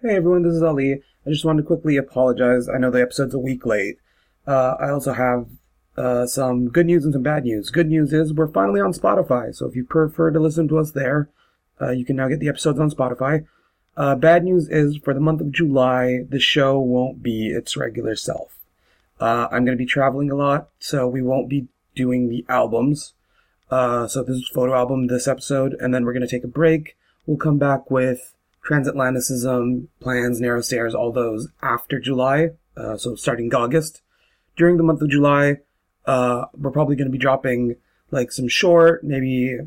Hey everyone, this is Ali. I just wanted to quickly apologize. I know the episode's a week late. Uh, I also have uh, some good news and some bad news. Good news is we're finally on Spotify, so if you prefer to listen to us there, uh, you can now get the episodes on Spotify. Uh, bad news is for the month of July, the show won't be its regular self. Uh, I'm going to be traveling a lot, so we won't be doing the albums. Uh, so this is photo album this episode, and then we're going to take a break. We'll come back with transatlanticism, plans, narrow stairs, all those after July. Uh, so starting August. During the month of July, uh, we're probably going to be dropping like some short, maybe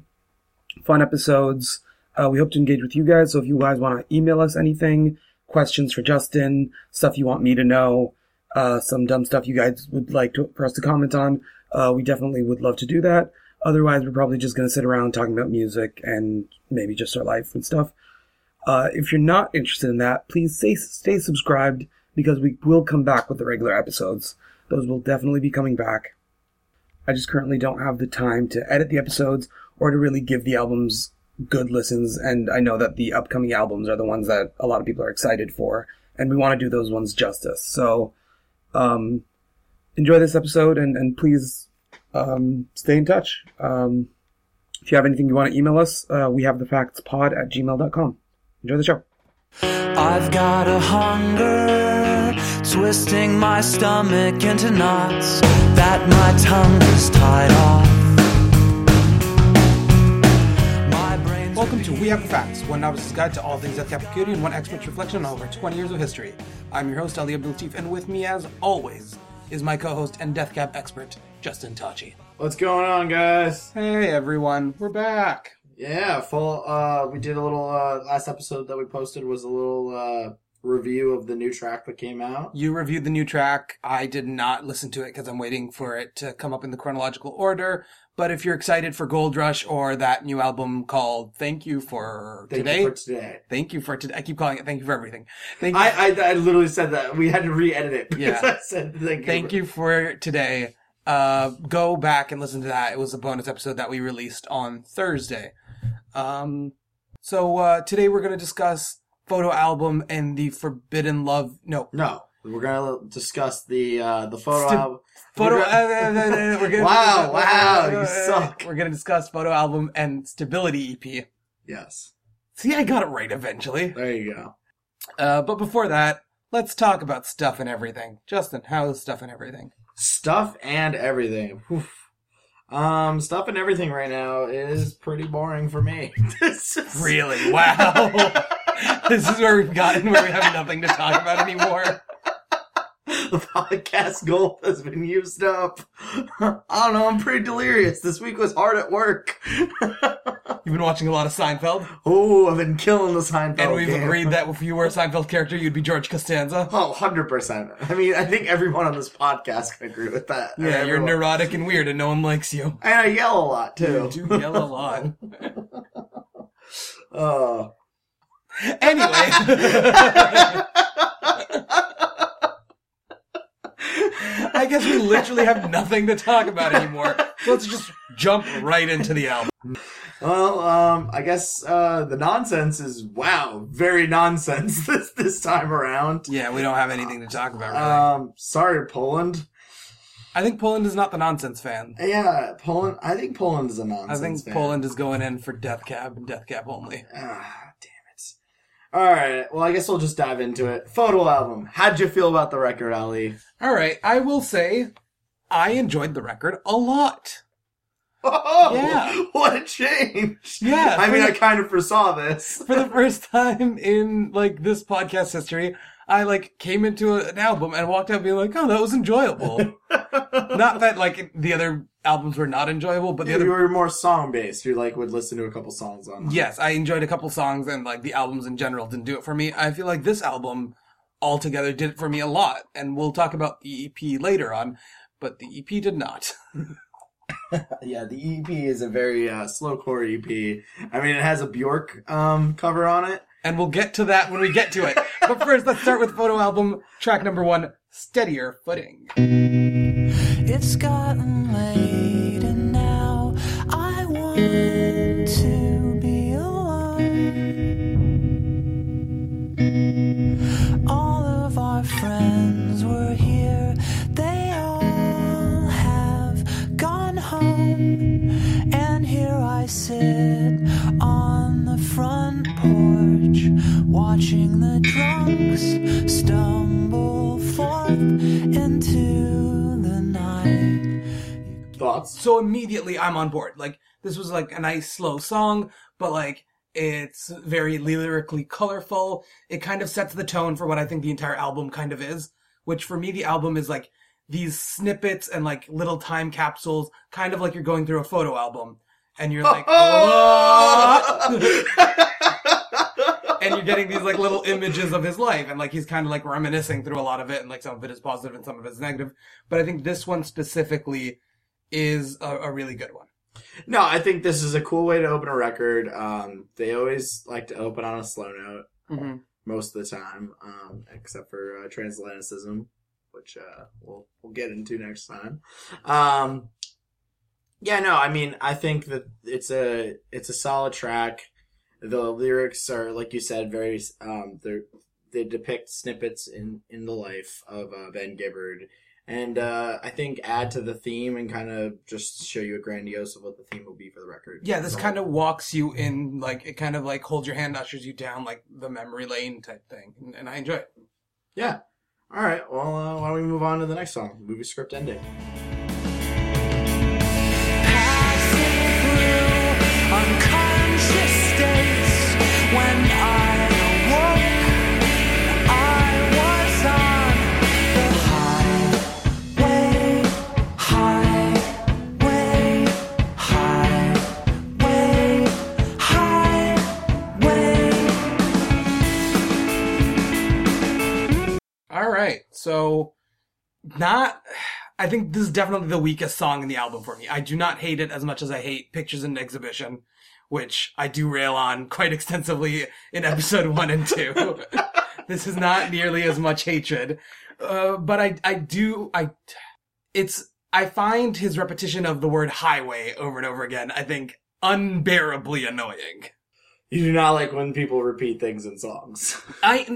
fun episodes. Uh, we hope to engage with you guys. So if you guys want to email us anything, questions for Justin, stuff you want me to know, uh, some dumb stuff you guys would like to, for us to comment on, uh, we definitely would love to do that. Otherwise, we're probably just going to sit around talking about music and maybe just our life and stuff. Uh, if you're not interested in that, please stay, stay subscribed because we will come back with the regular episodes. Those will definitely be coming back. I just currently don't have the time to edit the episodes or to really give the albums good listens. And I know that the upcoming albums are the ones that a lot of people are excited for. And we want to do those ones justice. So, um, enjoy this episode and, and please, um, stay in touch. Um, if you have anything you want to email us, uh, we have the facts pod at gmail.com. Enjoy the show. I've got a hunger, twisting my stomach into knots that my tongue is tied off. My brain's Welcome to We Have Facts, one novice's guide to all things Death Cab for and one expert's reflection on over 20 years of history. I'm your host, Ali Abdul Latif, and with me, as always, is my co-host and Death Cab expert, Justin Tachi. What's going on, guys? Hey everyone, we're back. Yeah, full. Uh, we did a little. Uh, last episode that we posted was a little uh, review of the new track that came out. You reviewed the new track. I did not listen to it because I'm waiting for it to come up in the chronological order. But if you're excited for Gold Rush or that new album called Thank You for Thank Today, you for today. thank you for today. I keep calling it Thank You for Everything. Thank you. I, I I literally said that we had to re-edit it because Yeah. I said thank you. Thank you for today. Uh, go back and listen to that. It was a bonus episode that we released on Thursday. Um, so uh, today we're going to discuss photo album and the Forbidden Love. No, No, we're gonna discuss the uh, the photo Sti- album. photo. We're Uh, uh, uh, we're gonna, Wow, wow, you suck. We're going to discuss photo album and Stability EP. yes, See, I got it right eventually. there you go. Uh, but before that, let's talk about stuff and everything. Justin, how is stuff and everything? Stuff and everything. Oof. Um, stuff and everything right now is pretty boring for me. This is- Really? Wow. this is where we've gotten where we have nothing to talk about anymore. The podcast goal has been used up. I don't know, I'm pretty delirious. This week was hard at work. You've been watching a lot of Seinfeld, oh, I've been killing the Seinfeld and we've game. agreed that if you were a Seinfeld character, you'd be George Costanza. Oh, 100%. I mean, I think everyone on this podcast can agree with that. Yeah, you're Everyone. neurotic and weird, and no one likes you. And I yell a lot, too. You do yell a lot. Oh. Anyway, I guess we literally have nothing to talk about anymore. So let's just jump right into the album. Well, um, I guess uh, the nonsense is wow, very nonsense this this time around. Yeah, we don't have anything to talk about, really. Um, sorry, Poland. I think Poland is not the nonsense fan. Yeah, Poland. I think Poland is a nonsense. I think fan. Poland is going in for Death Cab and Death Cab only. All right. Well, I guess we'll just dive into it. Photo album. How'd you feel about the record, Ali? All right, I will say I enjoyed the record a lot. Oh, Yeah. What a change. Yeah, I mean, for I kind of foresaw this. For the first time in like this podcast history, I like came into a- an album and walked out being like, "Oh, that was enjoyable." not that like the other albums were not enjoyable, but the you other were more song based. You like would listen to a couple songs on. Yes, I enjoyed a couple songs and like the albums in general didn't do it for me. I feel like this album altogether did it for me a lot, and we'll talk about the EP later on, but the EP did not. Yeah, the EP is a very uh, slowcore EP. I mean, it has a Bjork um, cover on it. And we'll get to that when we get to it. but first, let's start with photo album track number one, Steadier Footing. It's gotten late and now I want to watching the drunks stumble forth into the night. Thoughts? So immediately I'm on board. Like this was like a nice slow song, but like it's very lyrically colorful. It kind of sets the tone for what I think the entire album kind of is, which for me the album is like these snippets and like little time capsules, kind of like you're going through a photo album. And you're like, "Whoa." and you're getting these like little images of his life and like he's kind of like reminiscing through a lot of it and like some of it is positive and some of it is negative but i think this one specifically is a, a really good one No, I think this is a cool way to open a record. Um, they always like to open on a slow note mm-hmm. most of the time, um, except for uh, transatlanticism, which uh, we'll we'll get into next time. Um, yeah, no, I mean, I think that it's a it's a solid track. The lyrics are, like you said, very um, they they depict snippets in in the life of uh, Ben Gibbard. And uh, I think add to the theme and kind of just show you a grandiose of what the theme will be for the record. yeah this kind of walks you in like it kind of like holds your hand ushers you down like the memory lane type thing and, and i enjoy it Yeah. All right. Well, uh, why don't we move on to the next song? Movie script ending. So not i think this is definitely the weakest song in the album for me. I do not hate it as much as i hate pictures in exhibition which i do rail on quite extensively in episode one and two this is not nearly as much hatred uh, but i i do i it's i find his repetition of the word highway over and over again i think unbearably annoying You do not like when people repeat things in songs. I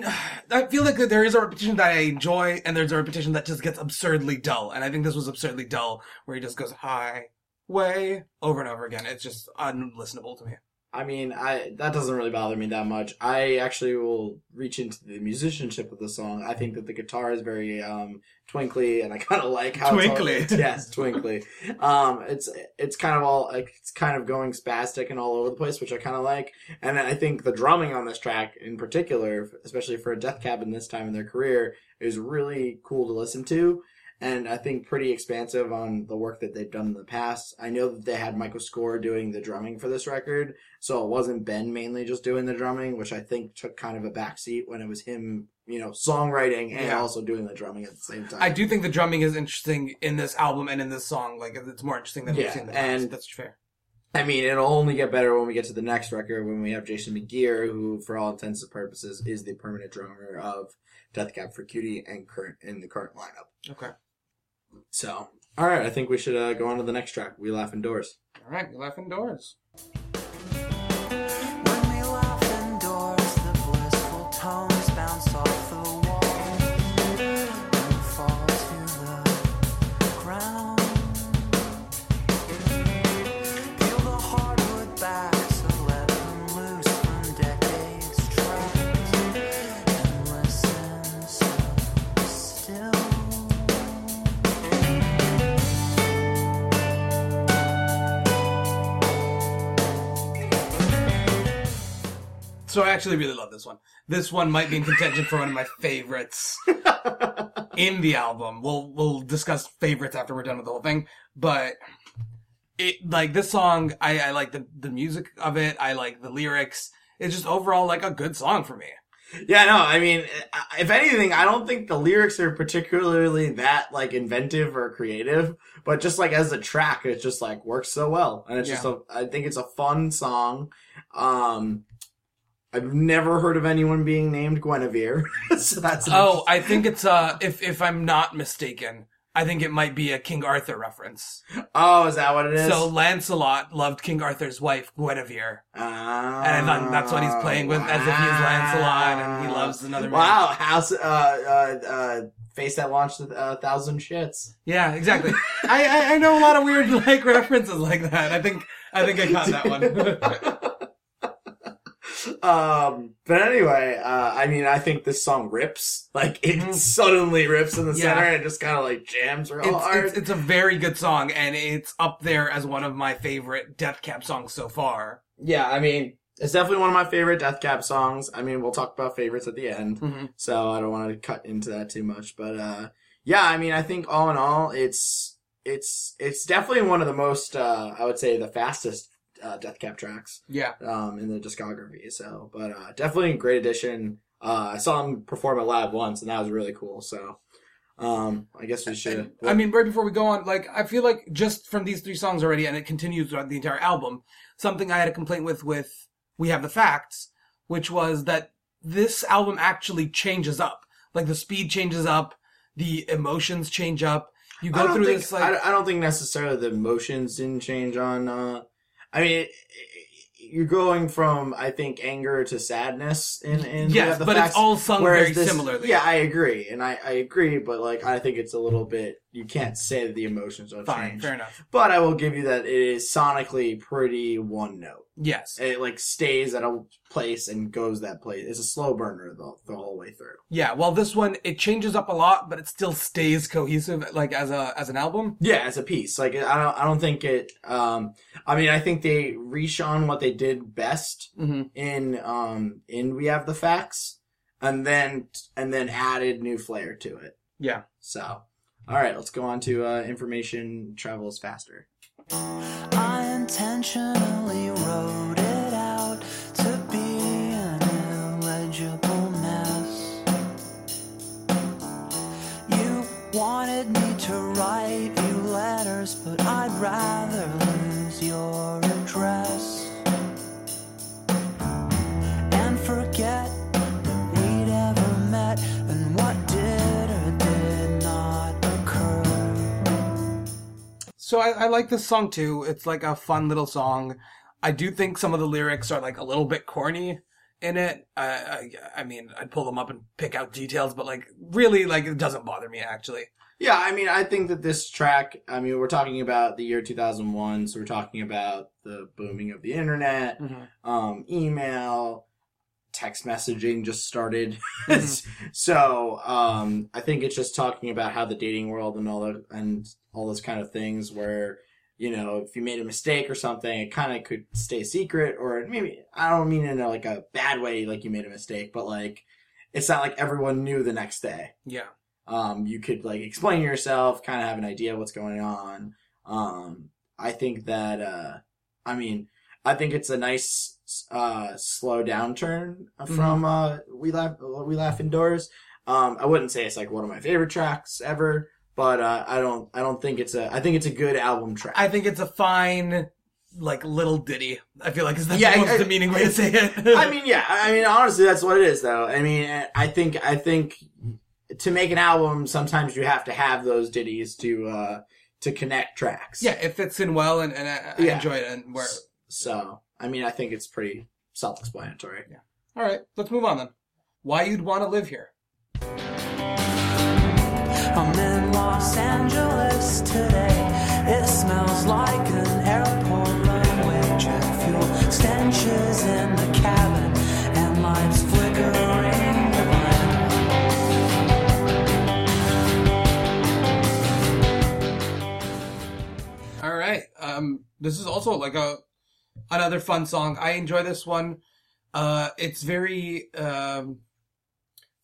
I feel like there is a repetition that I enjoy, and there's a repetition that just gets absurdly dull. And I think this was absurdly dull, where he just goes high, way over and over again. It's just unlistenable to me. I mean, I that doesn't really bother me that much. I actually will reach into the musicianship of the song. I think that the guitar is very um, twinkly, and I kind of like how it's all- Twinkly. yes, twinkly. Um, it's it's kind of all it's kind of going spastic and all over the place, which I kind of like. And I think the drumming on this track, in particular, especially for a Death Cab in this time in their career, is really cool to listen to. And I think pretty expansive on the work that they've done in the past. I know that they had Michael Schorr doing the drumming for this record, so it wasn't Ben mainly just doing the drumming, which I think took kind of a backseat when it was him, you know, songwriting and Yeah. also doing the drumming at the same time. I do think the drumming is interesting in this album and in this song. Like it's more interesting than we've Yeah, seen in the past. and- That's fair. I mean, it'll only get better when we get to the next record when we have Jason McGerr, who, for all intents and purposes, is the permanent drummer of Death Cab for Cutie and current in the current lineup. Okay. So, all right, I think we should uh, go on to the next track. We laugh indoors. All right. We laugh indoors. When we laugh indoors, the blissful tones bounce off So I actually really love this one. This one might be in contention for one of my favorites in the album. We'll we'll discuss favorites after we're done with the whole thing. But it like this song, I, I like the the music of it. I like the lyrics. It's just overall like a good song for me. Yeah, no, I mean, if anything, I don't think the lyrics are particularly that like inventive or creative, but just like as a track, it just like works so well, and it's just a. I think it's a fun song. Um, I've never heard of anyone being named Guinevere, so that's Oh, I think it's uh if if I'm not mistaken, I think it might be a King Arthur reference. oh, is that what it is? So Lancelot loved King Arthur's wife Guinevere. Ah, And I thought that's what he's playing with, as if he's Lancelot and he loves another man. Wow, house, uh, uh, uh, face that launched a, a thousand shits. Yeah, exactly. I, I I know a lot of weird like references like that. I think I think I caught that one. Um, but anyway, uh, I mean, I think this song rips. Like, it Mhm. suddenly rips in the Yeah. center and it just kind of like jams real It's, hard. it's, it's a very good song, and it's up there as one of my favorite Death Cab songs so far. yeah, I mean, it's definitely one of my favorite Death Cab songs. I mean, we'll talk about favorites at the end. Mhm. so I don't want to cut into that too much. But uh, yeah, I mean, I think all in all, it's it's it's definitely one of the most uh, I would say the fastest uh, Death Cab tracks Yeah. um, in the discography. So, but uh, definitely a great addition. Uh, I saw him perform at live once, and that was really cool. So, um, I guess we should. I mean, right before we go on, like, I feel like just from these three songs already, and it continues throughout the entire album, something I had a complaint with with We Have the Facts, which was that this album actually changes up. Like, the speed changes up, the emotions change up. You go through think, this, like, I, I don't think necessarily the emotions didn't change on. Uh, I mean, it, it- you're going from I think anger to sadness in in yes, Have the but Facts, it's all sung very this- similarly. Yeah, I agree, and I, I agree, but like I think it's a little bit. You can't say that the emotions don't Fine, change, fair enough. but I will give you that it is sonically pretty one note. Yes. It like stays at a place and goes that place. It's a slow burner the, the whole way through. Yeah, well, this one, it changes up a lot, but it still stays cohesive, like, as a, as an album. Yeah, as a piece. Like I don't I don't think it um I mean I think they reshone what they did best hmm in um in We Have the Facts and then and then added new flair to it. Yeah. So all right, let's go on to uh, information travels faster. Intentionally wrote it out to be an illegible mess. You wanted me to write you letters, but I'd rather lose your address So I, I like this song too. It's like a fun little song. I do think some of the lyrics are like a little bit corny in it. I, I, I mean, I'd pull them up and pick out details, but like really, like it doesn't bother me actually. Yeah, I mean, I think that this track, I mean, we're talking about the year 2001, so we're talking about the booming of the internet, um, email, text messaging just started. so, um, I think it's just talking about how the dating world and all that, and all those kind of things where, you know, if you made a mistake or something, it kind of could stay secret, or maybe, I don't mean in a, like a bad way, like you made a mistake, but like, it's not like everyone knew the next day Yeah. um, you could like explain yourself, kind of have an idea what's going on. Um, I think that, uh, I mean, I think it's a nice, uh, slow downturn from, uh, We Laugh, We Laugh Indoors. Um, I wouldn't say it's like one of my favorite tracks ever, but, uh, I don't, I don't think it's a, I think it's a good album track. I think it's a fine, like little ditty. I feel like is the Yeah, most I- demeaning way to say it. I mean, yeah. I mean, honestly, that's what it is, though. I mean, I think, I think to make an album, sometimes you have to have those ditties to, uh, to connect tracks. yeah, it fits in well, and, and I, I Yeah. enjoy it. And we're So, I mean, I think it's pretty self-explanatory. Yeah. all right. Let's move on then. Why you'd want to live here? Los Angeles today. It smells like an airport runway. Jet fuel stenches in the cabin and lights flickering. All right. Um, this is also like a another fun song. I enjoy this one. Uh, it's very um,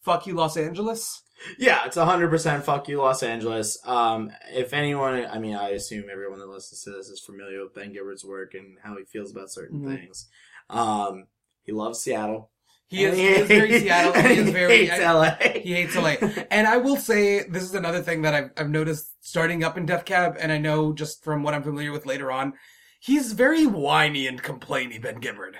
fuck you, Los Angeles. Yeah, it's hundred percent. Fuck you, Los Angeles. Um, if anyone, I mean, I assume everyone that listens to this is familiar with Ben Gibbard's work and how he feels about certain Mhm. things. Um, he loves Seattle. He is, he is very Seattle. and He is very. hates LA. He hates LA. And I will say, this is another thing that I've, I've noticed starting up in Death Cab, and I know just from what I'm familiar with later on, he's very whiny and complainy, Ben Gibbard.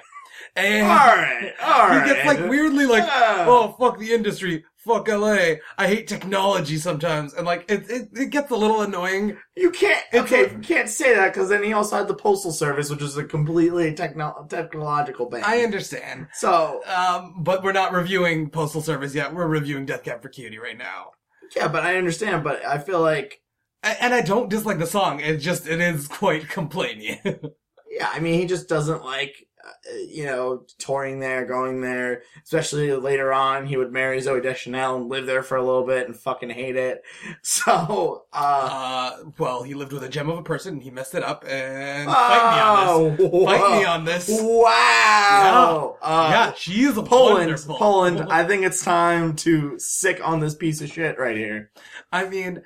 And all right, all he gets like weirdly like, Ah. oh, fuck the industry, fuck LA, I hate technology sometimes. And like, it, it, it gets a little annoying. You can't. It's Okay, like- you can't say that because then he also had the postal service, which is a completely techno- technological band. I understand. So Um, but we're not reviewing Postal Service yet. We're reviewing Death Cab for Cutie right now. yeah, but I understand. But I feel like And I don't dislike the song. It just, it is quite complaining. Yeah, I mean, he just doesn't like. Uh, you know, touring there, going there. Especially later on, he would marry Zooey Deschanel and live there for a little bit and fucking hate it. So, uh, Uh, well, he lived with a gem of a person. and He messed it up, and fight me on this. oh, Fight me on this. Wow. Uh, yeah, she is a Poland, wonderful. Poland. I think it's time to sick on this piece of shit right here. I mean,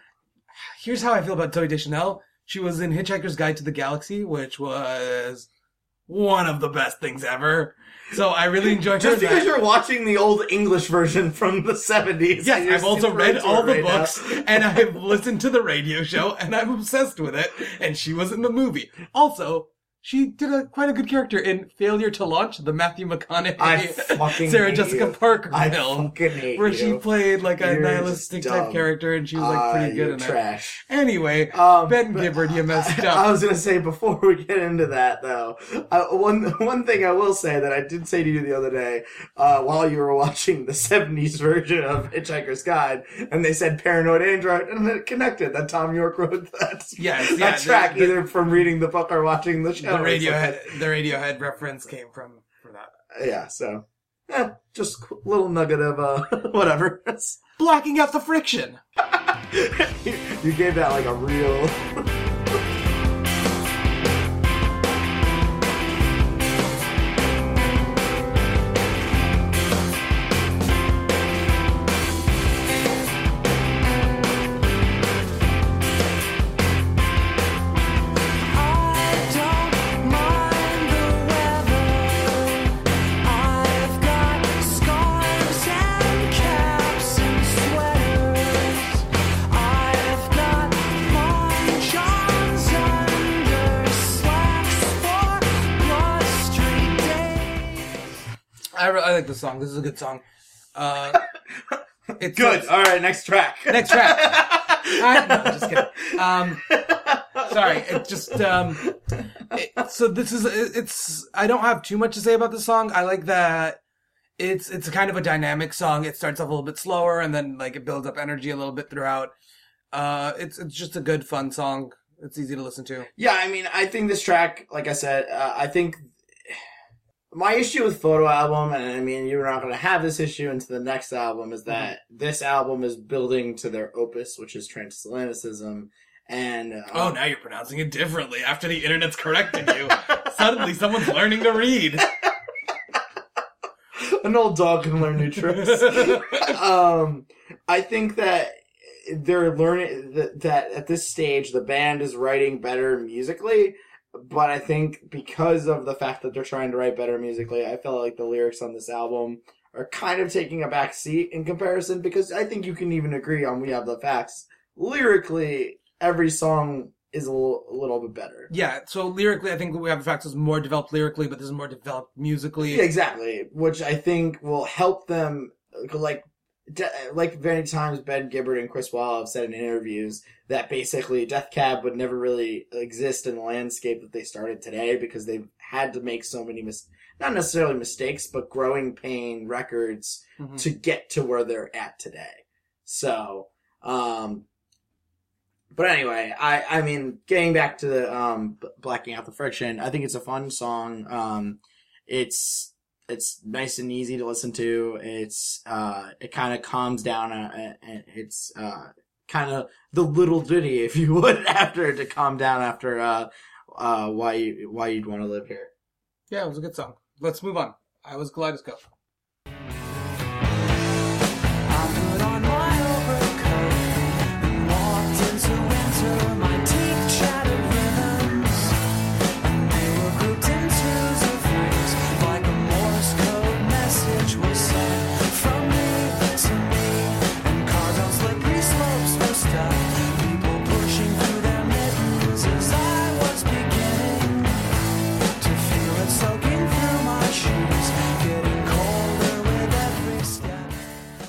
here's how I feel about Zooey Deschanel. She was in Hitchhiker's Guide to the Galaxy, which was one of the best things ever. So I really enjoyed her. Just because that. you're watching the old English version from the 70s. Yes, I've also read all the right now. books and I've listened to the radio show and I'm obsessed with it. And she was in the movie. Also, she did a quite a good character in Failure to Launch, the Matthew McConaughey, I fucking Sarah Jessica you. Parker I film, fucking hate where you. she played like a You're nihilistic type character and she was like pretty good you're in it. trash. Anyway, Um, Ben Gibbard, you messed up. I was gonna say before we get into that though, uh, one one thing I will say that I did say to you the other day uh, while you were watching the '70s version of Hitchhiker's Guide, and they said "Paranoid Android," and it connected that Thom Yorke wrote that Yes, that yeah, the- track the- either from reading the book or watching the show. The It's like- Radiohead, the Radiohead reference came from for that. yeah. So, eh, just a little nugget of uh, whatever. Blocking out the friction. you gave that like a real. I, re- I like this song. This is a good song. Uh, it's Good. All right, next track. Next track. I, no, just kidding. Um, sorry. It just um. it- so this is it- it's. I don't have too much to say about this song. I like that. It's it's kind of a dynamic song. It starts off a little bit slower and then like it builds up energy a little bit throughout. Uh, it's it's just a good fun song. It's easy to listen to. Yeah, I mean, I think this track, like I said, uh, I think my issue with photo album, and I mean, you're not going to have this issue into the next album, is that this album is building to their opus, which is transatlanticism, and uh, Oh, now you're pronouncing it differently after the internet's correcting you. Suddenly, someone's learning to read. an old dog can learn new tricks. um, I think that they're learning that, that at this stage the band is writing better musically, but I think because of the fact that they're trying to write better musically, I feel like the lyrics on this album are kind of taking a back seat in comparison because I think you can even agree on We Have the Facts. Lyrically, every song is a little, a little bit better. Yeah, so lyrically, I think we have the facts is more developed lyrically, but this is more developed musically. Yeah, exactly. Which I think will help them, like, like many times Ben Gibbard and Chris Walla have said in interviews that basically Death Cab would never really exist in the landscape that they started today because they've had to make so many mis- not necessarily mistakes, but growing pain records Mhm. to get to where they're at today. So, um, but anyway, I, I mean, getting back to the, um, blacking out the friction, I think it's a fun song. Um, it's, it's nice and easy to listen to. It's, uh, it kind of calms down, uh, it's, uh, kind of the little ditty, if you would, after to calm down after, uh, uh, why you, why you'd want to live here. Yeah, it was a good song. Let's move on. I was Kaleidoscope.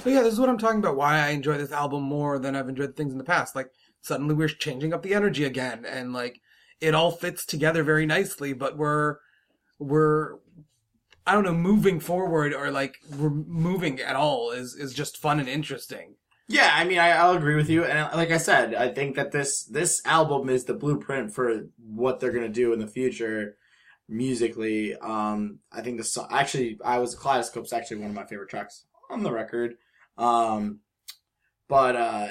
So yeah, this is what I'm talking about. Why I enjoy this album more than I've enjoyed things in the past. Like suddenly we're changing up the energy again, and like it all fits together very nicely. But we're we're I don't know moving forward or like we're moving at all is is just fun and interesting. Yeah, I mean, I, I'll agree with you, and like I said, I think that this this album is the blueprint for what they're gonna do in the future. musically. Um, I think the song actually, I was Kaleidoscope's actually one of my favorite tracks on the record. Um, but uh,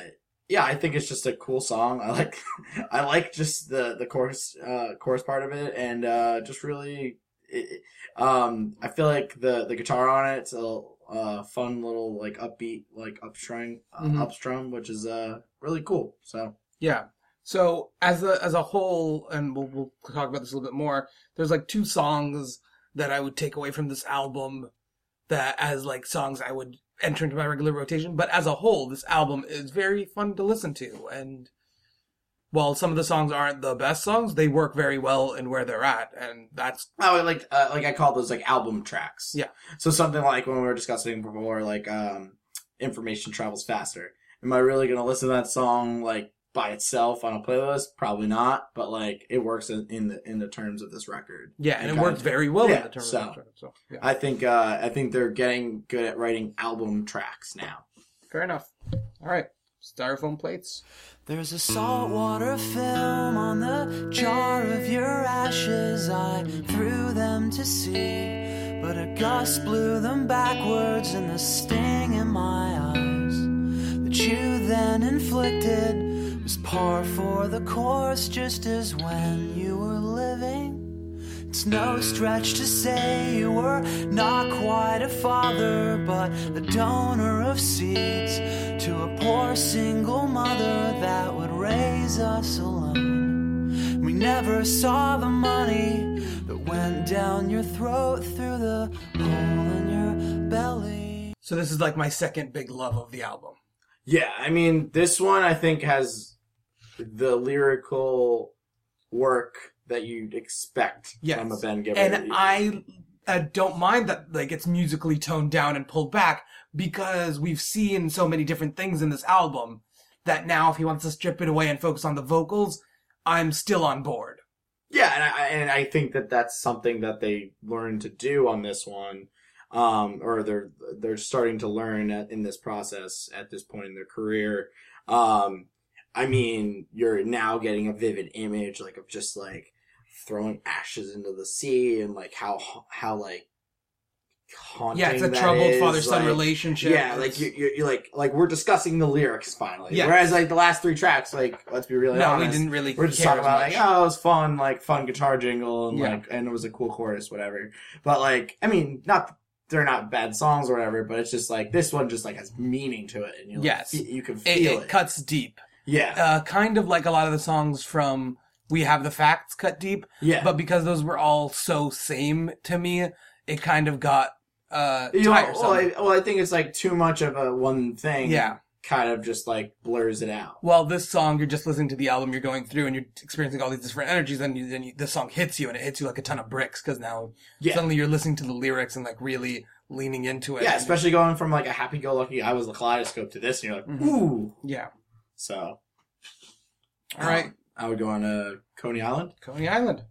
yeah, I think it's just a cool song. I like, I like just the the chorus uh, chorus part of it, and uh, just really, it, um, I feel like the the guitar on it, it's a uh, fun little like upbeat like upstrum uh, Mhm. upstrum, which is uh really cool. So Yeah. So as a as a whole, and we'll we'll talk about this a little bit more. There's like two songs that I would take away from this album that as like songs I would enter into my regular rotation. But as a whole, this album is very fun to listen to, and while some of the songs aren't the best songs, they work very well in where they're at, and that's Oh, like uh, like I call those like album tracks. Yeah. So something like when we were discussing before, like um, information travels faster. Am I really gonna listen to that song like by itself on a playlist? Probably not. But like it works in, in the in the terms of this record. yeah, and it kind works of- very well Yeah, in the terms so- of the track, so yeah, I think uh, I think they're getting good at writing album tracks now. fair enough. All right, styrofoam plates. There's a saltwater film on the jar of your ashes. I threw them to sea, but a gust blew them backwards, and the sting in my eyes that you then inflicted was par for the course, just as when you were living. It's no stretch to say you were not quite a father, but a donor of seeds to a poor single mother that would raise us alone. We never saw the money that went down your throat through the hole in your belly. So this is like my second big love of the album. Yeah, I mean, this one I think has the lyrical work that you'd expect Yes. from a Ben Gibbard. and I uh, don't mind that like it's musically toned down and pulled back because we've seen so many different things in this album that now if he wants to strip it away and focus on the vocals, I'm still on board. yeah, and I and I think that that's something that they learned to do on this one, um, or they're they're starting to learn at, in this process at this point in their career. Um, I mean, you're now getting a vivid image like of just like throwing ashes into the sea and like how how like haunting. Yeah, it's a troubled father-son like- relationship. Yeah, like It's- you, you, you're like like we're discussing the lyrics finally. Yeah. Whereas like the last three tracks, like let's be really no, honest, we didn't really. we're just care talking about like oh it was fun, like fun guitar jingle and Yeah. like and it was a cool chorus, whatever. But like I mean, not they're not bad songs or whatever, but it's just like this one just like has meaning to it, and you like, Yes. fe- you can it, feel it it. cuts deep. Yeah, Uh, kind of like a lot of the songs from We Have the Facts cut deep, yeah. but because those were all so same to me, it kind of got uh you know, tiresome. well, I, well, I think it's like too much of a one thing. Yeah. kind of just like blurs it out. well, this song, you're just listening to the album, you're going through, and you're experiencing all these different energies, and you, then you, this song hits you, and it hits you like a ton of bricks because now Yeah. suddenly you're listening to the lyrics and like really leaning into it. Yeah, especially going from like a happy-go-lucky "I was the kaleidoscope" to this, and you're like, Mhm. ooh. yeah. So, All right, um, I would go on uh, Coney Island. Coney Island.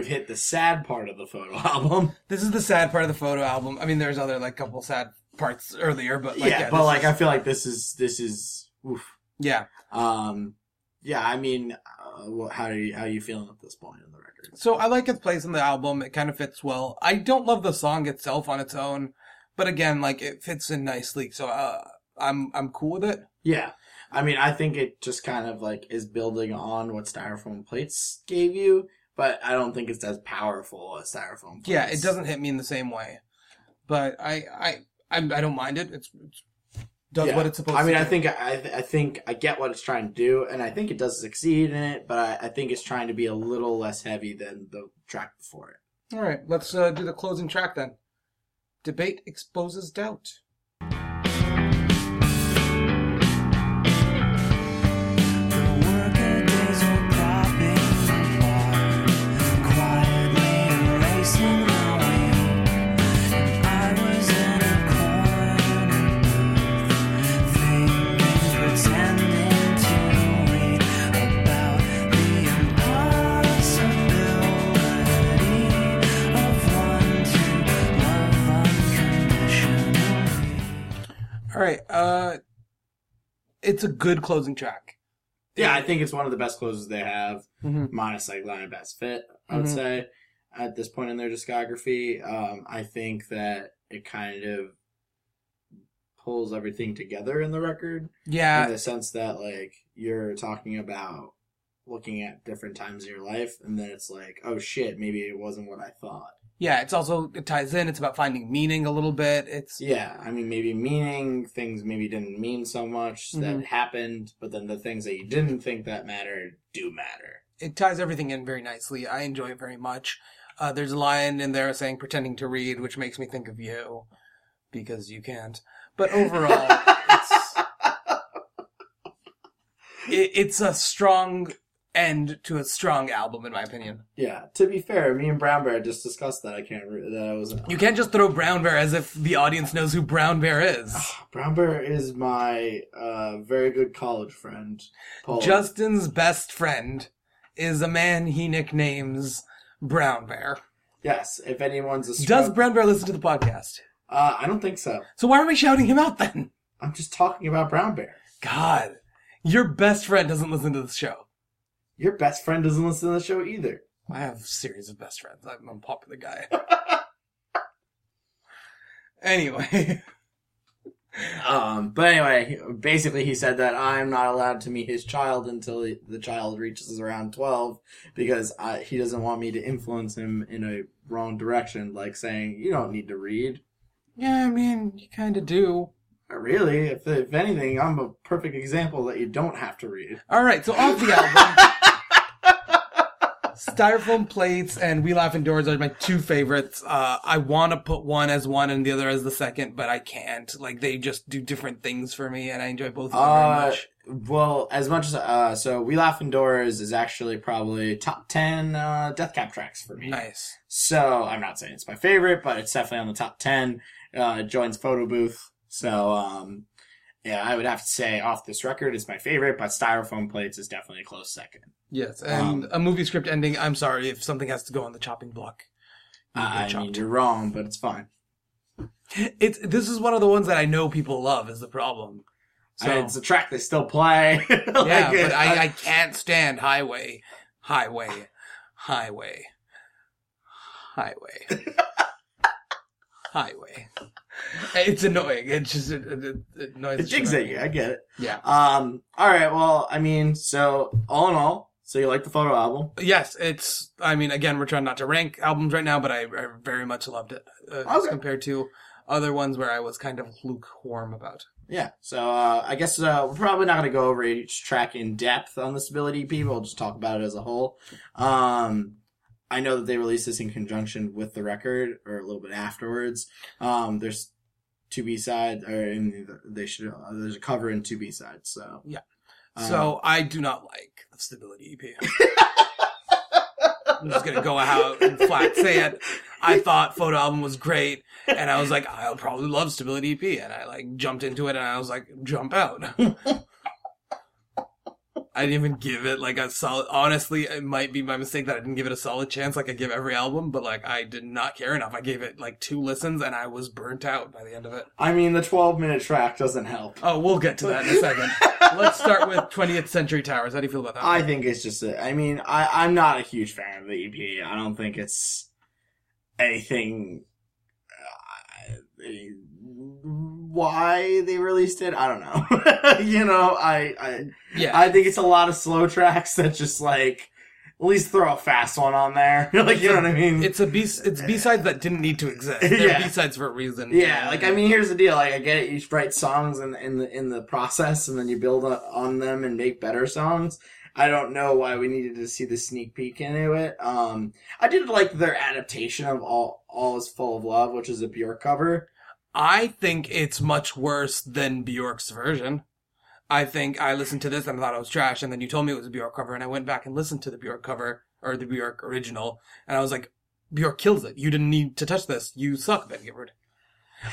We've hit the sad part of the photo album. this is the sad part of the photo album. I mean, there's other like couple sad parts earlier, but like, yeah, yeah, but like is- I feel like this is this is oof. yeah. Um, yeah, I mean, uh, how are you how are you feeling at this point in the record? So I like its place in the album. It kind of fits well. I don't love the song itself on its own, but again, like it fits in nicely. So uh, I'm I'm cool with it. Yeah, I mean, I think it just kind of like is building on what styrofoam plates gave you, but I don't think it's as powerful as styrofoam. Plates. Yeah, it doesn't hit me in the same way, but I I I, I don't mind it. It's, it's does Yeah. what it's supposed I mean, to. I think I, I think I get what it's trying to do, and I think it does succeed in it. But I, I think it's trying to be a little less heavy than the track before it. All right, let's uh, do the closing track then. Debate exposes doubt. It's a good closing track. Yeah, I think it's one of the best closes they have, Mhm. minus like Line of Best Fit, I would Mhm. say, at this point in their discography. Um, I think that it kind of pulls everything together in the record Yeah. in the sense that like you're talking about looking at different times in your life and then it's like, oh shit, maybe it wasn't what I thought. Yeah. It's also, it ties in. It's about finding meaning a little bit. It's, Yeah, I mean, maybe meaning things maybe didn't mean so much Mhm. that happened, but then the things that you didn't think that mattered do matter. it ties everything in very nicely. I enjoy it very much. Uh, there's a line in there saying pretending to read, which makes me think of you because you can't. But overall, it's, it, it's a strong end to a strong album, in my opinion. Yeah, to be fair, me and Brown Bear just discussed that. I can't re- that I was You can't just throw Brown Bear as if the audience knows who Brown Bear is. Brown Bear is my uh, very good college friend. Paul. Justin's best friend is a man he nicknames Brown Bear. yes, if anyone's a Does Brown Bear listen to the podcast? uh, I don't think so. So why are we shouting him out then? I'm just talking about Brown Bear. God, your best friend doesn't listen to the show. Your best friend doesn't listen to the show either. I have a series of best friends. I'm a popular guy. anyway, Um, but anyway, basically, he said that I'm not allowed to meet his child until he, the child reaches around 12 because I, he doesn't want me to influence him in a wrong direction, like saying, you don't need to read. yeah, I mean, you kind of do. Not Really, if, if anything, I'm a perfect example that you don't have to read. All right, so off the album, Styrofoam plates and We Laugh Indoors are my two favorites. Uh, I want to put one as one and the other as the second, but I can't. Like they just do different things for me, and I enjoy both of them very Uh, much. well, as much as, uh, so We Laugh Indoors is actually probably top 10, uh, Death Cab tracks for me. Nice. So I'm not saying it's my favorite, but it's definitely on the top ten. Uh, joins Photo Booth. So um, yeah, I would have to say off this record it's my favorite, but Styrofoam Plates is definitely a close second. Yes, and Um, a movie script ending. I'm sorry if something has to go on the chopping block. I mean, you're wrong, but it's fine. It's this is one of the ones that I know people love. Is the problem? So it's a track they still play. Like, yeah, but I, I can't stand highway, highway, highway, highway, highway. It's annoying. It's just it, it, it annoys it the jigs at you. I get it. Yeah. Um. All right. Well, I mean, so all in all, so you like the photo album? Yes, it's. I mean, again, we're trying not to rank albums right now, but I, I very much loved it uh, as compared to other ones where I was kind of lukewarm about. Yeah. So uh, I guess uh, we're probably not going to go over each track in depth on this ability. People We'll just talk about it as a whole. Um, I know that they released this in conjunction with the record or a little bit afterwards. Um, there's two B sides, or in the, they should. Uh, there's a cover and two B sides. So Yeah. Um, So I do not like the Stability EP. I'm just gonna go out and flat say it. I thought photo album was great, and I was like, I'll probably love Stability EP, and I like jumped into it, and I was like, jump out. I didn't even give it like a solid. Honestly, it might be my mistake that I didn't give it a solid chance, like I give every album. But like, I did not care enough. I gave it like two listens, and I was burnt out by the end of it. I mean, the 12 minute track doesn't help. Oh, we'll get to that in a second. Let's start with 20th Century Towers. How do you feel about that? I think it's just. A, I mean, I I'm not a huge fan of the EP. I don't think it's anything. Uh, why they released it, I don't know. you know, I I yeah, I think it's a lot of slow tracks that just like at least throw a fast one on there. like you know what I mean? It's a B. It's B sides that didn't need to exist. They're Yeah. B sides for a reason. yeah, like I mean, here's the deal. Like I get it. You write songs in in the in the process, and then you build on- on them and make better songs. I don't know why we needed to see the sneak peek into it. Um, I did like their adaptation of all all is full of love, which is a Bjork cover. I think it's much worse than Bjork's version. I think I listened to this and I thought it was trash, and then you told me it was a Bjork cover, and I went back and listened to the Bjork cover or the Bjork original, and I was like, Bjork kills it. You didn't need to touch this. You suck, Ben Gibbard.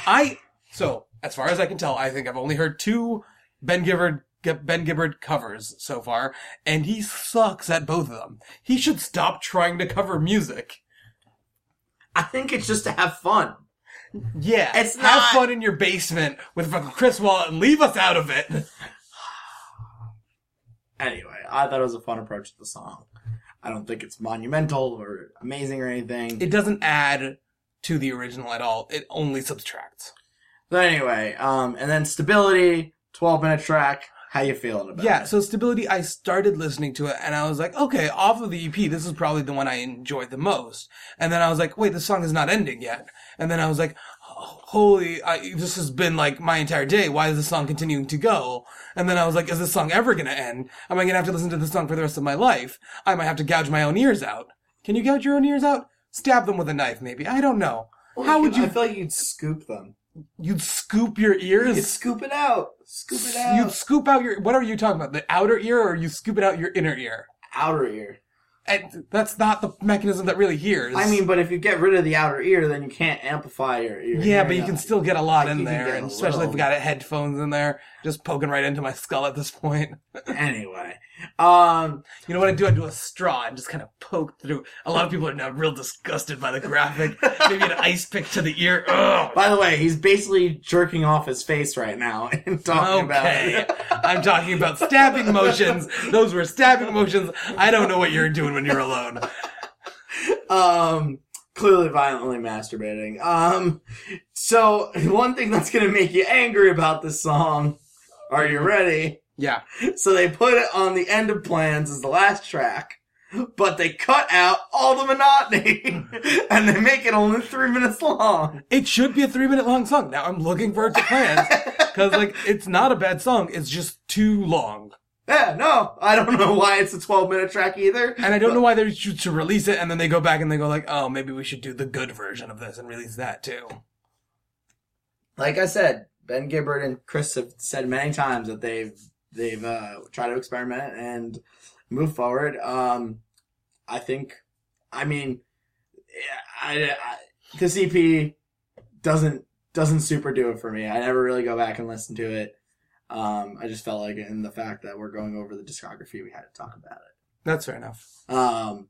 I so as far as I can tell, I think I've only heard two Ben Gibbard Ben Gibbard covers so far, and he sucks at both of them. He should stop trying to cover music. I think it's just to have fun. Yeah, It's have not- fun in your basement with fucking Chris Walla and leave us out of it. Anyway, I thought it was a fun approach to the song. I don't think it's monumental or amazing or anything. It doesn't add to the original at all. It only subtracts. but anyway, um, and then stability, twelve minute track. How you feeling about Yeah, it? Yeah, so Stability, I started listening to it and I was like, okay, off of the EP, this is probably the one I enjoyed the most. And then I was like, wait, the song is not ending yet. And then I was like, holy, I, this has been like my entire day. Why is this song continuing to go? And then I was like, is this song ever gonna end? Am I gonna have to listen to this song for the rest of my life? I might have to gouge my own ears out. Can you gouge your own ears out? Stab them with a knife, maybe. I don't know. How would I you, feel like you'd scoop them. You'd scoop your ears. You'd scoop it out. Scoop it out. You'd scoop out your, what are you talking about? The outer ear or you scoop it out your inner ear? outer ear. And that's not the mechanism that really hears. I mean, but if you get rid of the outer ear, then you can't amplify your ear. yeah, but you can still get a lot in there, and especially if we got headphones in there, just poking right into my skull at this point. anyway, um, You know what I do? I do a straw and just kind of poke through. A lot of people are now real disgusted by the graphic. Maybe an ice pick to the ear. Ugh. by the way, he's basically jerking off his face right now and talking Okay, about. I'm talking about stabbing motions. Those were stabbing motions. I don't know what you're doing when you're alone. um, clearly violently masturbating. Um, so one thing that's gonna make you angry about this song. Are you ready? Yeah, So they put it on the end of plans as the last track, but they cut out all the monotony and they make it only three minutes long. it should be a three minute long song. Now I'm looking for it to plans because like it's not a bad song. It's just too long. Yeah, no, I don't know why it's a 12 minute track either. And I don't know why they choose to release it and then they go back and they go like, oh, maybe we should do the good version of this and release that too. Like I said, Ben Gibbard and Chris have said many times that they've they've uh, tried to experiment and move forward. Um, I think, I mean, I, I this EP doesn't doesn't super do it for me. I never really go back and listen to it. Um, I just felt like in the fact that we're going over the discography, we had to talk about it. That's fair enough. Um,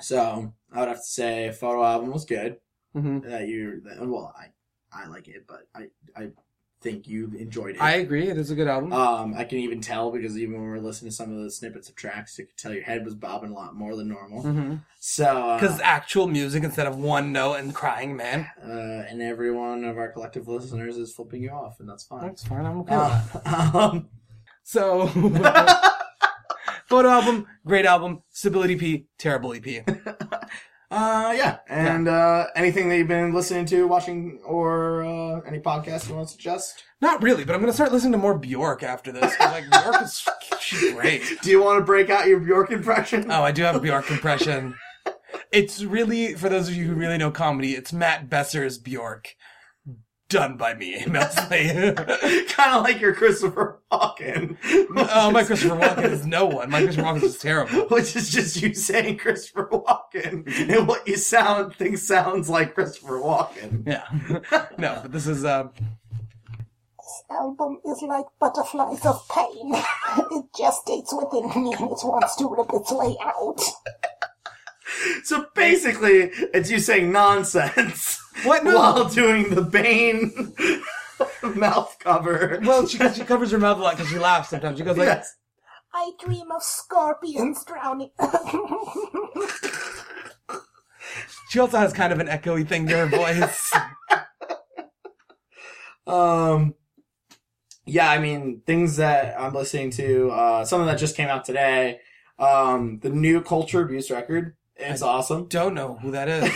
so I would have to say, photo album was good. hmm That you, that, well, I I like it, but I I think you enjoyed it. I agree. It is a good album. um I can even tell because even when we're listening to some of the snippets of tracks, you could tell your head was bobbing a lot more than normal. So uh, Because actual music instead of one note and crying, man. uh, and every one of our collective listeners is flipping you off, and that's fine. That's fine. I'm okay. Uh, um, So, photo album, great album. Stability EP, terrible EP. uh, yeah, and uh, anything that you've been listening to, watching, or uh, any podcast you want to suggest? Not really, but I'm gonna start listening to more Bjork after this. 'cause, Like Bjork is she's great. Do you want to break out your Bjork impression? Oh, I do have a Bjork impression. It's really, for those of you who really know comedy, it's Matt Besser's Bjork. Done by me, mostly. kind of like your Christopher Walken. oh, my Christopher Walken is no one. My Christopher Walken is terrible. Which is just you saying Christopher Walken and what you sound think sounds like Christopher Walken. Yeah. no, but this is, uh, This album is like butterflies of pain. it gestates within me and it wants to rip its way out. So basically, it's you saying nonsense what? No. while doing the Bane mouth cover. Well, she, she covers her mouth a lot because she laughs sometimes. She goes like, yes. I dream of scorpions drowning. she also has kind of an echoey thing to her voice. Um, yeah, I mean, things that I'm listening to, uh, something that just came out today, um, the new Culture Abuse record. It's awesome. Don't know who that is.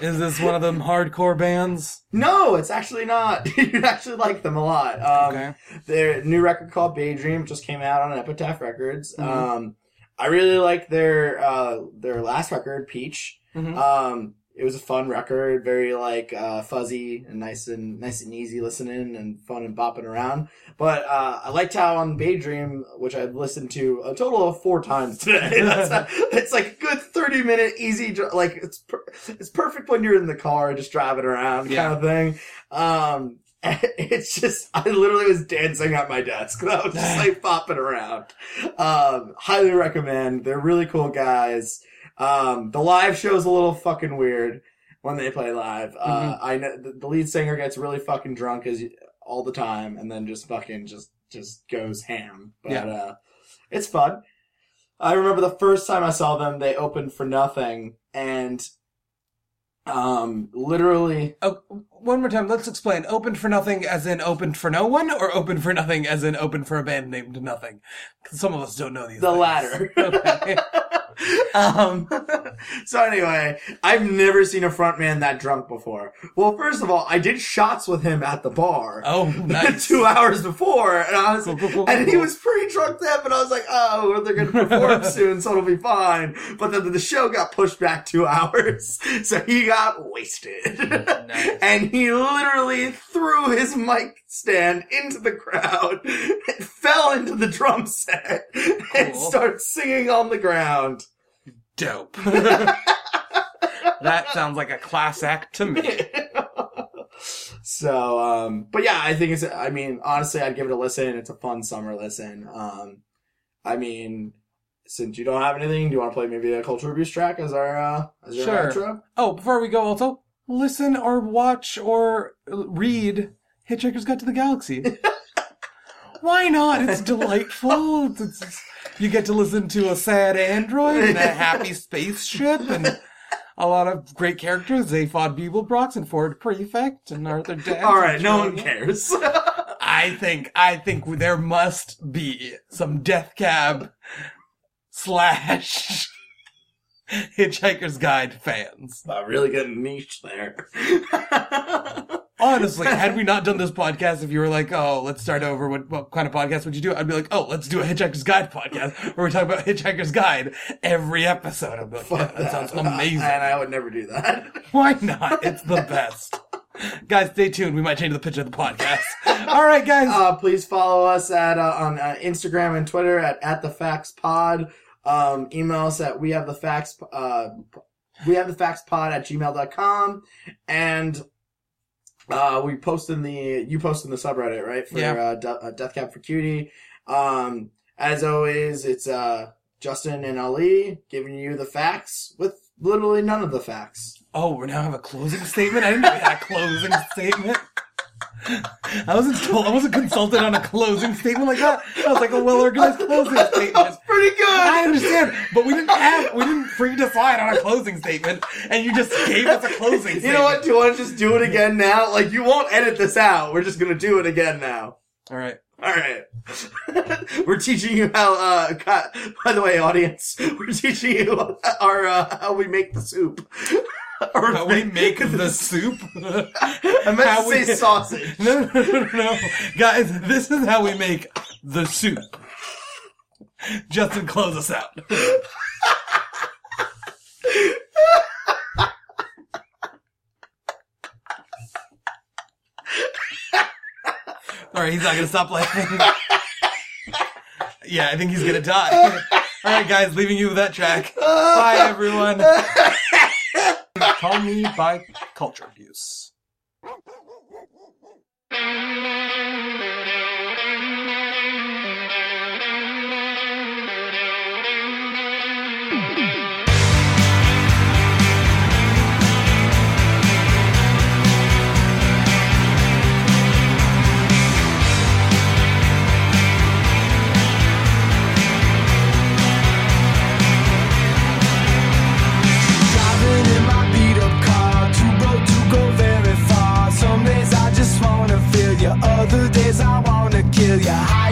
Is this one of them hardcore bands? No, it's actually not. You'd actually like them a lot. Um, Okay. Their new record called Bay Dream just came out on Epitaph Records. Mhm. Um, I really like their uh, their last record, Peach. Mhm. Um, it was a fun record, very like uh, fuzzy and nice and nice and easy listening and fun and bopping around. But uh, I liked how on Bay Dream, which I've listened to a total of four times today. It's like a good thirty minute easy, like it's per- it's perfect when you're in the car just driving around Yeah. kind of thing. Um, it's just I literally was dancing at my desk. I was just like bopping around. Um, highly recommend. They're really cool guys. Um, the live show's is a little fucking weird. when they play live. Uh, I know the, lead singer gets really fucking drunk as all the time, and then just fucking just just goes ham. But Yeah. uh, it's fun. I remember the first time I saw them, they opened for nothing, and um, literally Oh, one more time, let's explain. Open for nothing as in open for no one, or open for nothing as in open for a band named Nothing? 'Cause some of us don't know these the things. latter. Okay. um, so anyway, I've never seen a frontman that drunk before. Well, first of all, I did shots with him at the bar. Oh, nice. two hours before, and I was, Cool, cool, cool, and he was pretty drunk then, but I was like, oh, they're gonna perform soon, so it'll be fine. But then the show got pushed back two hours, so he got wasted, Nice. and he literally threw his mic stand into the crowd, fell into the drum set, and started singing on the ground. Dope. that sounds like a class act to me. so, um, but yeah, I think it's, I mean, honestly, I'd give it a listen. It's a fun summer listen. Um, I mean, since you don't have anything, do you want to play maybe a Culture Abuse track as our, uh, as your Sure. outro? Oh, before we go, also listen or watch or read Hitchhiker's Guide to the Galaxy. Why not? It's delightful. It's- you get to listen to a sad android and a happy spaceship and a lot of great characters: Zaphod Beeblebrox and Ford Prefect and Arthur Dent. All right, no one cares. I think I think there must be some Death Cab slash Hitchhiker's Guide fans. Not really good niche there. Honestly, had we not done this podcast, if you were like, "Oh, let's start over," what, what kind of podcast would you do? I'd be like, "Oh, let's do a Hitchhiker's Guide podcast where we talk about Hitchhiker's Guide every episode." I'd be like, "Yeah, that sounds amazing." and I would never do that. Why not? It's the best. guys, stay tuned. We might change the pitch of the podcast. All right, guys. Uh, please follow us at uh, on uh, Instagram and Twitter at at the facts pod. Um, email us at we have the facts uh, we have the facts pod at gmail.com and uh, we post in the you post in the subreddit right for Yeah. uh, De- uh, Death Cab for Cutie. Um, as always, it's uh, Justin and Ali giving you the facts with literally none of the facts. Oh, we now have a closing statement. I didn't know we had a closing statement. I wasn't told. I wasn't consulted on a closing statement like that. I was like a well-organized closing statement. That's pretty good. I understand, but we didn't have. We didn't pre-decide on a closing statement, and you just gave us a closing. statement. You know what? Do you want to just do it again now? Like, you won't edit this out. We're just gonna do it again now. All right. All right. we're teaching you how. Uh. By the way, audience, we're teaching you our uh, how we make the soup. or How we make the soup. I meant how to we- say sausage. No, no, no, no, no, guys. This is how we make the soup. Justin, close us out. All right, he's not gonna stop laughing. yeah, I think he's gonna die. All right, guys, leaving you with that track. Bye, everyone. Call me by culture other days I wanna kill you.